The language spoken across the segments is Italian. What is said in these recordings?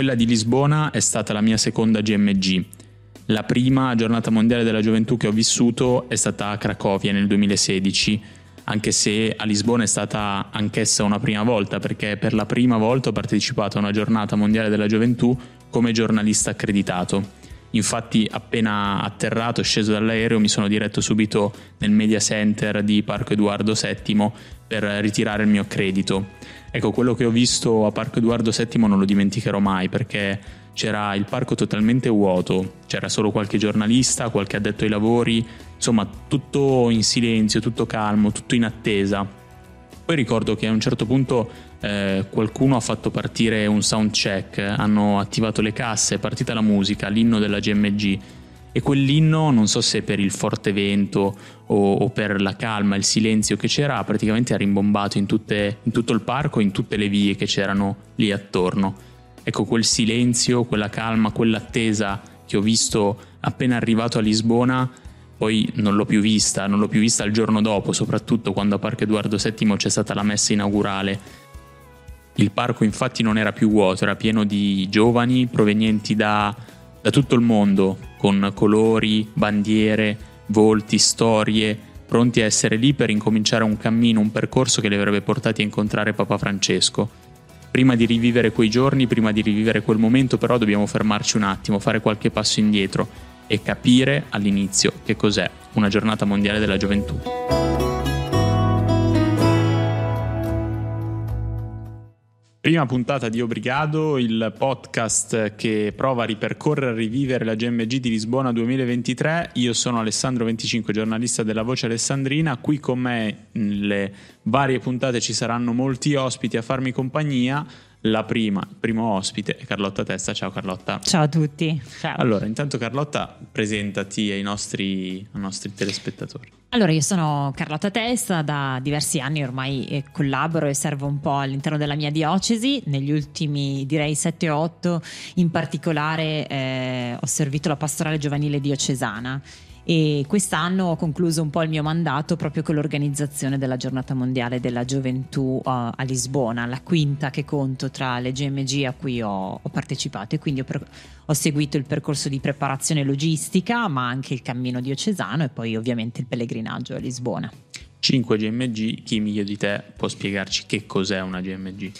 Quella di Lisbona è stata la mia seconda GMG. La prima giornata mondiale della gioventù che ho vissuto è stata a Cracovia nel 2016, anche se a Lisbona è stata anch'essa una prima volta, perché per la prima volta ho partecipato a una giornata mondiale della gioventù come giornalista accreditato. Infatti appena atterrato, sceso dall'aereo, mi sono diretto subito nel media center di Parco Edoardo VII per ritirare il mio credito. Ecco, quello che ho visto a Parco Edoardo VII non lo dimenticherò mai perché c'era il parco totalmente vuoto, c'era solo qualche giornalista, qualche addetto ai lavori, insomma tutto in silenzio, tutto calmo, tutto in attesa. Poi ricordo che a un certo punto eh, qualcuno ha fatto partire un sound check, hanno attivato le casse, è partita la musica, l'inno della GMG e quell'inno, non so se per il forte vento o, o per la calma, il silenzio che c'era, praticamente ha rimbombato in, tutte, in tutto il parco, in tutte le vie che c'erano lì attorno. Ecco, quel silenzio, quella calma, quell'attesa che ho visto appena arrivato a Lisbona, poi non l'ho più vista, non l'ho più vista il giorno dopo, soprattutto quando a Parco Edoardo VII c'è stata la messa inaugurale. Il parco infatti non era più vuoto, era pieno di giovani provenienti da, da tutto il mondo, con colori, bandiere, volti, storie, pronti a essere lì per incominciare un cammino, un percorso che li avrebbe portati a incontrare Papa Francesco. Prima di rivivere quei giorni, prima di rivivere quel momento, però dobbiamo fermarci un attimo, fare qualche passo indietro e capire all'inizio che cos'è una giornata mondiale della gioventù. Prima puntata di Obrigado, il podcast che prova a ripercorrere e rivivere la GMG di Lisbona 2023. Io sono Alessandro 25, giornalista della Voce Alessandrina. Qui con me nelle varie puntate ci saranno molti ospiti a farmi compagnia. La prima, il primo ospite è Carlotta Testa. Ciao Carlotta. Ciao a tutti. Ciao. Allora, intanto Carlotta, presentati ai nostri, ai nostri telespettatori. Allora, io sono Carlotta Testa, da diversi anni ormai eh, collaboro e servo un po' all'interno della mia diocesi, negli ultimi direi 7-8 in particolare eh, ho servito la pastorale giovanile diocesana e quest'anno ho concluso un po' il mio mandato proprio con l'organizzazione della giornata mondiale della gioventù uh, a Lisbona, la quinta che conto tra le GMG a cui ho, ho partecipato e quindi ho, per, ho, seguito il percorso di preparazione logistica ma anche il cammino diocesano e poi ovviamente il pellegrinaggio a Lisbona. 5 GMG, chi meglio di te può spiegarci che cos'è una GMG?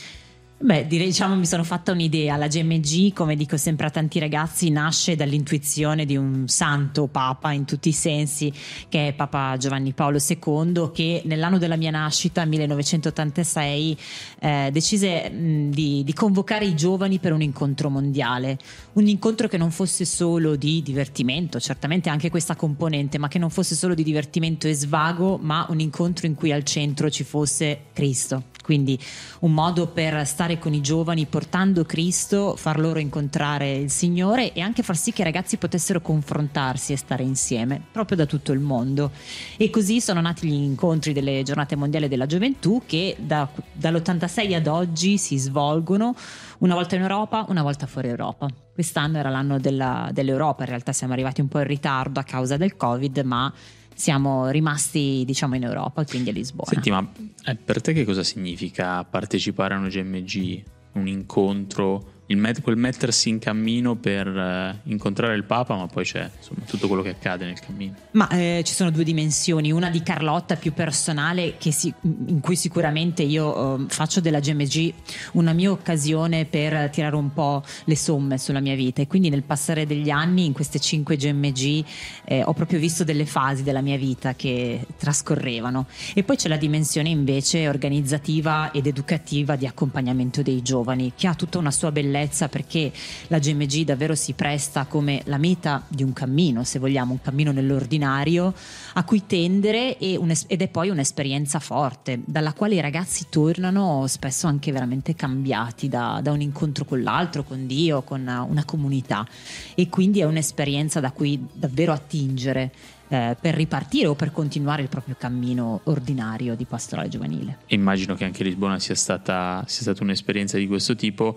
Beh, direi, diciamo, mi sono fatta un'idea. La GMG, come dico sempre a tanti ragazzi, nasce dall'intuizione di un santo papa in tutti i sensi, che è Papa Giovanni Paolo II, che nell'anno della mia nascita, 1986, eh, decise mh, di, di convocare i giovani per un incontro mondiale. Un incontro che non fosse solo di divertimento, certamente anche questa componente, ma che non fosse solo di divertimento e svago, ma un incontro in cui al centro ci fosse Cristo. Quindi un modo per stare con i giovani portando Cristo, far loro incontrare il Signore e anche far sì che i ragazzi potessero confrontarsi e stare insieme proprio da tutto il mondo. E così sono nati gli incontri delle giornate mondiali della gioventù che da, dall'86 ad oggi si svolgono una volta in Europa, una volta fuori Europa. Quest'anno era l'anno della, dell'Europa, in realtà siamo arrivati un po' in ritardo a causa del Covid, ma siamo rimasti diciamo in Europa, quindi a Lisbona. Senti, ma eh, per te che cosa significa partecipare a una GMG, un incontro met- quel mettersi in cammino per eh, incontrare il Papa, ma poi c'è insomma, tutto quello che accade nel cammino. Ma eh, ci sono due dimensioni, una di Carlotta più personale, si- in cui sicuramente io eh, faccio della GMG una mia occasione per tirare un po' le somme sulla mia vita e quindi nel passare degli anni in queste cinque GMG eh, ho proprio visto delle fasi della mia vita che trascorrevano. E poi c'è la dimensione invece organizzativa ed educativa di accompagnamento dei giovani, che ha tutta una sua bellezza sicurezza perché la GMG davvero si presta come la meta di un cammino, se vogliamo, un cammino nell'ordinario a cui tendere ed è poi un'esperienza forte dalla quale i ragazzi tornano spesso anche veramente cambiati da, da un incontro con l'altro, con Dio, con una comunità e quindi è un'esperienza da cui davvero attingere eh, per ripartire o per continuare il proprio cammino ordinario di pastorale giovanile. Immagino che anche Lisbona sia stata, sia stata un'esperienza di questo tipo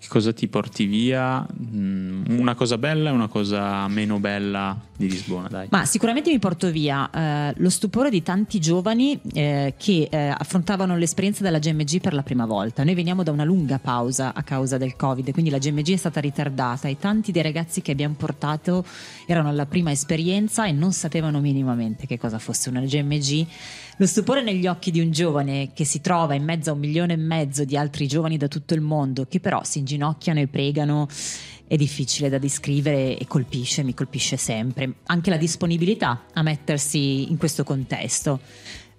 che cosa ti porti via? Mm, una cosa bella e una cosa meno bella di Lisbona, dai. Ma sicuramente mi porto via eh, lo stupore di tanti giovani eh, che eh, affrontavano l'esperienza della GMG per la prima volta. Noi veniamo da una lunga pausa a causa del Covid, quindi la GMG è stata ritardata e tanti dei ragazzi che abbiamo portato erano alla prima esperienza e non sapevano minimamente che cosa fosse una GMG lo stupore negli occhi di un giovane che si trova in mezzo a un milione e mezzo di altri giovani da tutto il mondo che però si inginocchiano e pregano è difficile da descrivere e colpisce, mi colpisce sempre. Anche la disponibilità a mettersi in questo contesto.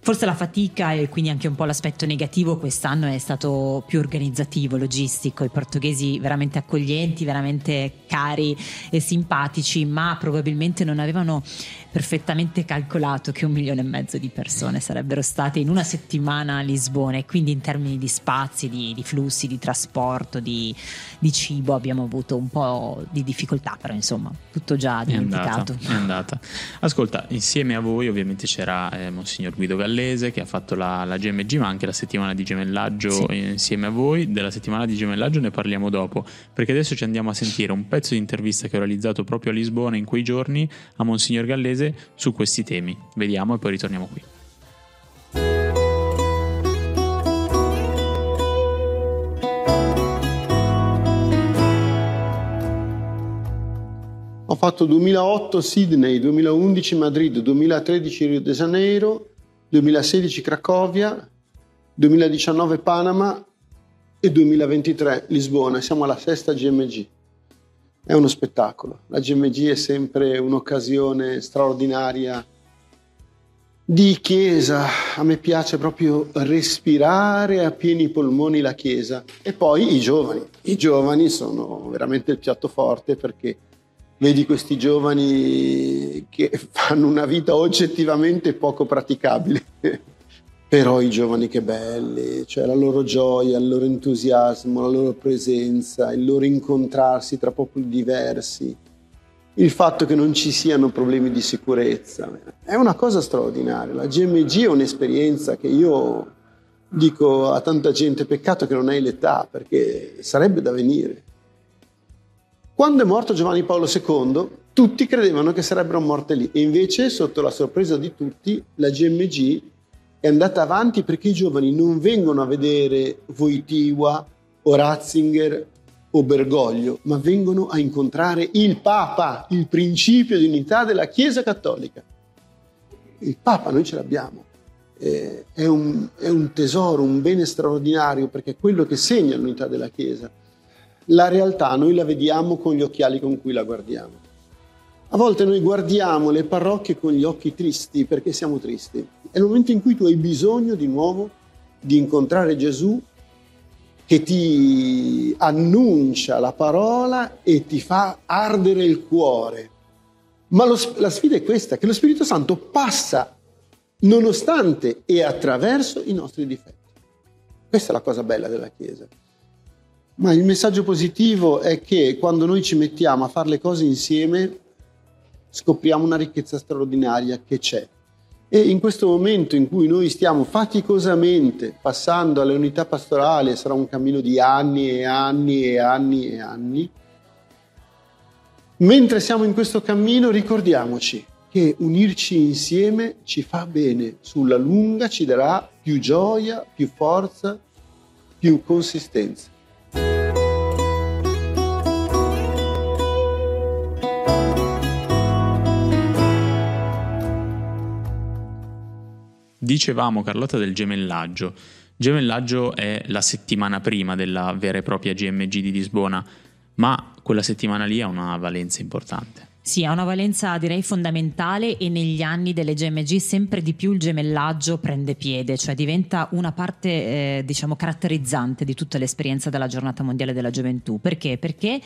Forse la fatica e quindi anche un po' l'aspetto negativo quest'anno è stato più organizzativo, logistico, i portoghesi veramente accoglienti, veramente cari e simpatici, ma probabilmente non avevano perfettamente calcolato che un milione e mezzo di persone sarebbero state in una settimana a Lisbona e quindi in termini di spazi, di, di flussi, di trasporto, di, di, cibo abbiamo avuto un po' di difficoltà, però insomma tutto già dimenticato. È andata, è andata. Ascolta, insieme a voi ovviamente c'era eh, Monsignor Guido Gallese che ha fatto la, la, GMG ma anche la settimana di gemellaggio sì. insieme a voi, della settimana di gemellaggio ne parliamo dopo perché adesso ci andiamo a sentire un pezzo di intervista che ho realizzato proprio a Lisbona in quei giorni a Monsignor Gallese su questi temi. Vediamo e poi ritorniamo qui. Ho fatto 2008 Sydney, 2011 Madrid, 2013 Rio de Janeiro, 2016 Cracovia, 2019 Panama e 2023 Lisbona. Siamo alla sesta GMG è uno spettacolo. La GMG è sempre un'occasione straordinaria di chiesa. A me piace proprio respirare a pieni polmoni la chiesa. E poi i giovani. I giovani sono veramente il piatto forte perché vedi questi giovani che fanno una vita oggettivamente poco praticabile. Però i giovani che belli, cioè la loro gioia, il loro entusiasmo, la loro presenza, il loro incontrarsi tra popoli diversi, il fatto che non ci siano problemi di sicurezza, è una cosa straordinaria. La GMG è un'esperienza che io dico a tanta gente, peccato che non hai l'età, perché sarebbe da venire. Quando è morto Giovanni Paolo II, tutti credevano che sarebbero morte lì e invece, sotto la sorpresa di tutti, la GMG è andata avanti perché i giovani non vengono a vedere Voitiva o Ratzinger o Bergoglio, ma vengono a incontrare il Papa, il principio di unità della Chiesa Cattolica. Il Papa noi ce l'abbiamo, eh, è, un, è un tesoro, un bene straordinario perché è quello che segna l'unità della Chiesa. La realtà noi la vediamo con gli occhiali con cui la guardiamo. A volte noi guardiamo le parrocchie con gli occhi tristi perché siamo tristi. È il momento in cui tu hai bisogno di nuovo di incontrare Gesù che ti annuncia la parola e ti fa ardere il cuore. Ma lo, la sfida è questa, che lo Spirito Santo passa nonostante e attraverso i nostri difetti. Questa è la cosa bella della Chiesa. Ma il messaggio positivo è che quando noi ci mettiamo a fare le cose insieme, scopriamo una ricchezza straordinaria che c'è. E in questo momento in cui noi stiamo faticosamente passando alle unità pastorali, sarà un cammino di anni e anni e anni e anni, mentre siamo in questo cammino ricordiamoci che unirci insieme ci fa bene, sulla lunga ci darà più gioia, più forza, più consistenza. Dicevamo Carlotta del gemellaggio. Gemellaggio è la settimana prima della vera e propria GMG di Lisbona, ma quella settimana lì ha una valenza importante. Sì, ha una valenza direi fondamentale e negli anni delle GMG sempre di più il gemellaggio prende piede, cioè diventa una parte eh, diciamo caratterizzante di tutta l'esperienza della giornata mondiale della gioventù. Perché? Perché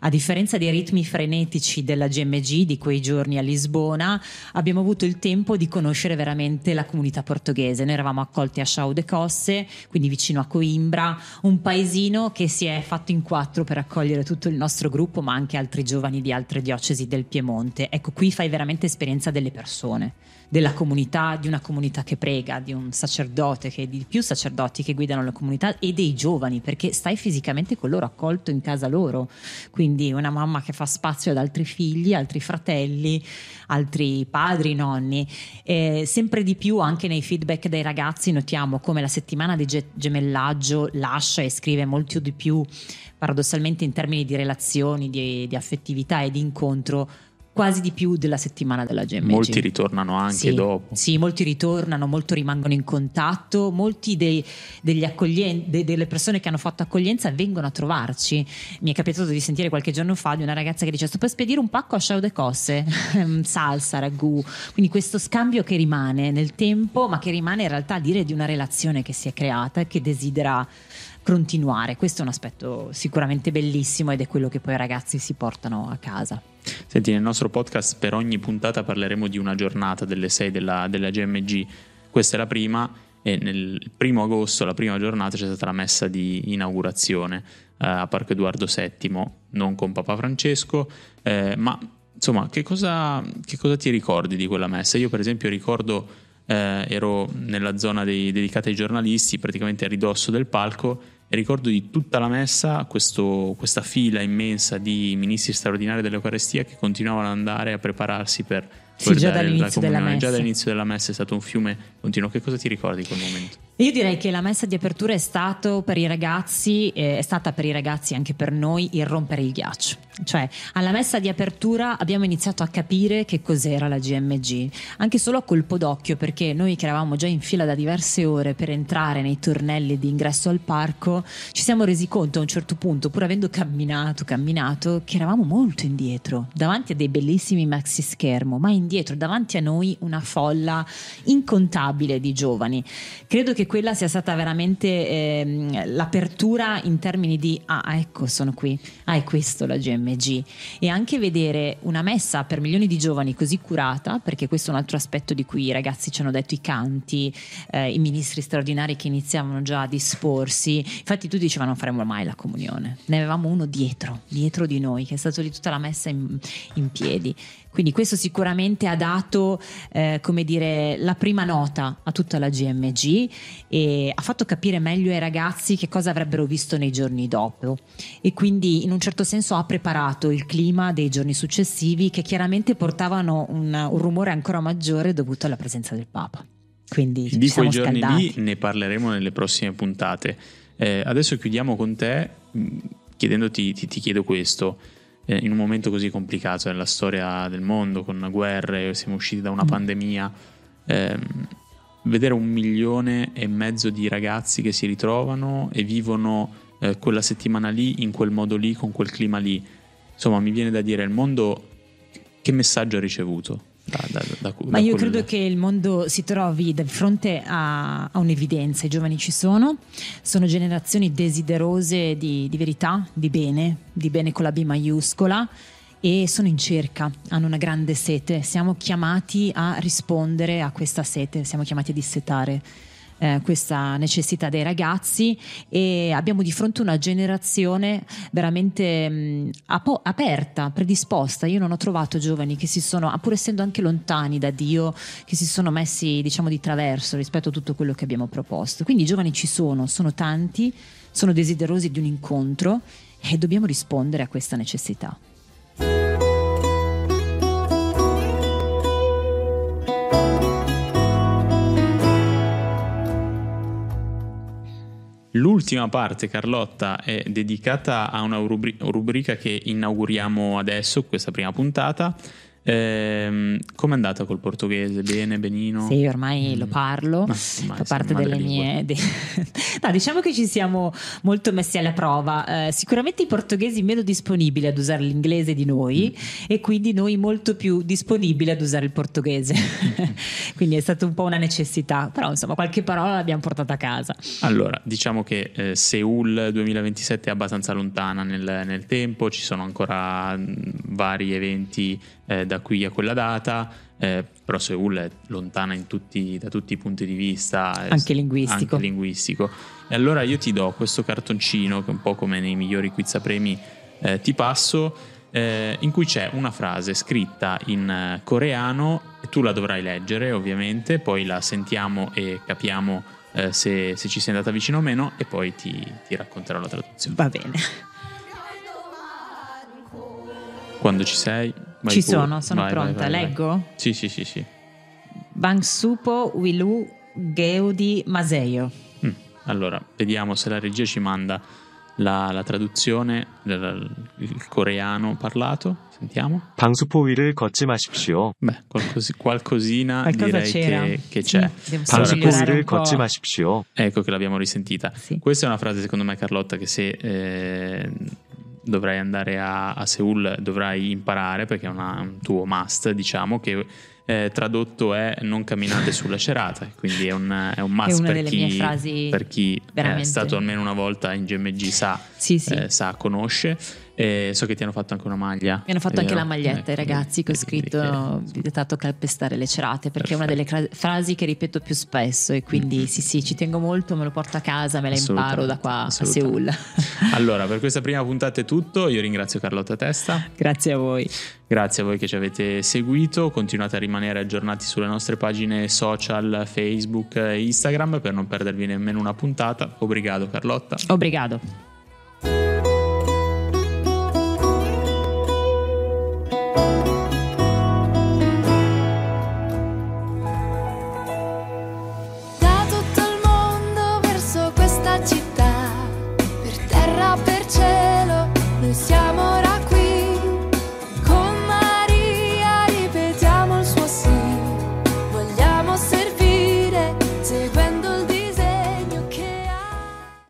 a differenza dei ritmi frenetici della GMG di quei giorni a Lisbona abbiamo avuto il tempo di conoscere veramente la comunità portoghese. Noi eravamo accolti a Chau de Cosse, quindi vicino a Coimbra, un paesino che si è fatto in quattro per accogliere tutto il nostro gruppo ma anche altri giovani di altre diocesi del del Piemonte. Ecco, qui fai veramente esperienza delle persone della comunità, di una comunità che prega, di un sacerdote, che, di più sacerdoti che guidano la comunità e dei giovani, perché stai fisicamente con loro, accolto in casa loro. Quindi una mamma che fa spazio ad altri figli, altri fratelli, altri padri, nonni. E sempre di più anche nei feedback dei ragazzi notiamo come la settimana di gemellaggio lascia e scrive molto di più paradossalmente in termini di relazioni, di, di affettività e di incontro quasi di più della settimana della GMG. Molti ritornano anche sì, dopo. Sì, molti ritornano, molti rimangono in contatto, molti dei, degli accoglien- de- delle persone che hanno fatto accoglienza vengono a trovarci. Mi è capitato di sentire qualche giorno fa di una ragazza che dice sto per spedire un pacco a Chao de Cosse, salsa, ragù. Quindi questo scambio che rimane nel tempo, ma che rimane in realtà a dire di una relazione che si è creata e che desidera continuare. Questo è un aspetto sicuramente bellissimo ed è quello che poi i ragazzi si portano a casa. Senti, nel nostro podcast per ogni puntata parleremo di una giornata delle 6 della, della GMG. Questa è la prima e nel primo agosto, la prima giornata, c'è stata la messa di inaugurazione eh, a Parco Edoardo VII, non con Papa Francesco, eh, ma insomma, che cosa, che cosa, ti ricordi di quella messa? Io per esempio ricordo, eh, ero nella zona dei, dedicata ai giornalisti, praticamente a ridosso del palco, e ricordo di tutta la messa questo, questa fila immensa di ministri straordinari dell'Eucarestia che continuavano ad andare a prepararsi per sì, già dall'inizio della messa. Già dall'inizio della messa è stato un fiume continuo. Che cosa ti ricordi di quel momento? Io direi che la messa di apertura è, stato per i ragazzi, è stata per i ragazzi anche per noi il rompere il ghiaccio. Cioè, alla messa di apertura abbiamo iniziato a capire che cos'era la GMG, anche solo a colpo d'occhio, perché noi che eravamo già in fila da diverse ore per entrare nei tornelli di ingresso al parco, ci siamo resi conto a un certo punto, pur avendo camminato, camminato, che eravamo molto indietro, davanti a dei bellissimi maxi schermo, ma indietro, davanti a noi una folla incontabile di giovani. Credo che quella sia stata veramente eh, l'apertura in termini di ah ecco sono qui, ah è questo la GMG e anche vedere una messa per milioni di giovani così curata, perché questo è un altro aspetto di cui i ragazzi ci hanno detto i canti, eh, i ministri straordinari che iniziavano già a disporsi, infatti tutti dicevano non faremo mai la comunione, ne avevamo uno dietro, dietro di noi che è stato lì tutta la messa in, in piedi quindi questo sicuramente ha dato, eh, come dire, la prima nota a tutta la GMG e ha fatto capire meglio ai ragazzi che cosa avrebbero visto nei giorni dopo e quindi in un certo senso ha preparato il clima dei giorni successivi che chiaramente portavano un, un rumore ancora maggiore dovuto alla presenza del Papa. Quindi di quei giorni scaldati. lì ne parleremo nelle prossime puntate. Eh, adesso chiudiamo con te chiedendoti, ti, ti chiedo questo eh, in un momento così complicato nella storia del mondo, con guerre, siamo usciti da una mm. pandemia, ehm, vedere un milione e mezzo di ragazzi che si ritrovano e vivono eh, quella settimana lì, in quel modo lì, con quel clima lì, insomma mi viene da dire il mondo che messaggio ha ricevuto? Da, da, da, Ma io credo che il mondo si trovi di fronte a, a, un'evidenza, i giovani ci sono, sono generazioni desiderose di, di verità, di bene, di bene con la B maiuscola e sono in cerca, hanno una grande sete, siamo chiamati a rispondere a questa sete, siamo chiamati a dissetare eh, questa necessità dei ragazzi e abbiamo di fronte una generazione veramente mh, apo- aperta, predisposta. Io non ho trovato giovani che si sono, pur essendo anche lontani da Dio, che si sono messi diciamo di traverso rispetto a tutto quello che abbiamo proposto. Quindi i giovani ci sono, sono tanti, sono desiderosi di un incontro e dobbiamo rispondere a questa necessità. L'ultima parte, Carlotta, è dedicata a una rubrica che inauguriamo adesso, questa prima puntata, eh, Come è andata col portoghese? Bene, benino? Sì, ormai mm. lo parlo, Ma, fa parte delle mie... De... no, diciamo che ci siamo molto messi alla prova. Eh, sicuramente i portoghesi meno disponibili ad usare l'inglese di noi mm. e quindi noi molto più disponibili ad usare il portoghese. quindi è stata un po' una necessità, però insomma qualche parola l'abbiamo portata a casa. Allora, diciamo che eh, Seul 2027 è abbastanza lontana nel, nel tempo, ci sono ancora mh, vari eventi eh, da qui a quella data, eh, però Seul è lontana tutti, da tutti i punti di vista, anche linguistico. anche linguistico. E allora io ti do questo cartoncino che un po' come nei migliori quiz a premi eh, ti passo eh, in cui c'è una frase scritta in eh, coreano e tu la dovrai leggere ovviamente, poi la sentiamo e capiamo eh, se, se, ci sei andata vicino o meno e poi ti, ti racconterò la traduzione. Va bene. Quando ci sei? ci pure. sono, sono vai, pronta. Vai, vai, Leggo? Sì, sì, sì, sì. Bangsupo Wilu Geudi Maseio. Mm. Allora, vediamo se la regia ci manda la, la traduzione del coreano parlato. Sentiamo. 방수포 위를 걷지 마십시오. Beh, qualcosa, qualcosina Qualcosa direi che, che, c'è. Sì, 방수포 위를 걷지 마십시오. Ecco che l'abbiamo risentita. Sì. Questa è una frase secondo me Carlotta che se eh, dovrai andare a, a, Seoul dovrai imparare perché è una, un tuo must, diciamo che eh, tradotto è non camminate sulla cerata, quindi è un, è un must è per, chi, per chi è stato almeno una volta in GMG sa, sì, sì. Eh, sa conosce. E so che ti hanno fatto anche una maglia. Mi hanno fatto anche la maglietta, ecco, ragazzi, che ho scritto vietato calpestare le cerate, perché Perfetto. è una delle frasi che ripeto più spesso e quindi mm-hmm. sì sì, ci tengo molto, me lo porto a casa, me la imparo da qua a Seoul. allora, per questa prima puntata è tutto, io ringrazio Carlotta Testa. Grazie a voi. Grazie a voi che ci avete seguito, continuate a rimanere aggiornati sulle nostre pagine social, Facebook e Instagram per non perdervi nemmeno una puntata. Obrigado Carlotta. Obrigado.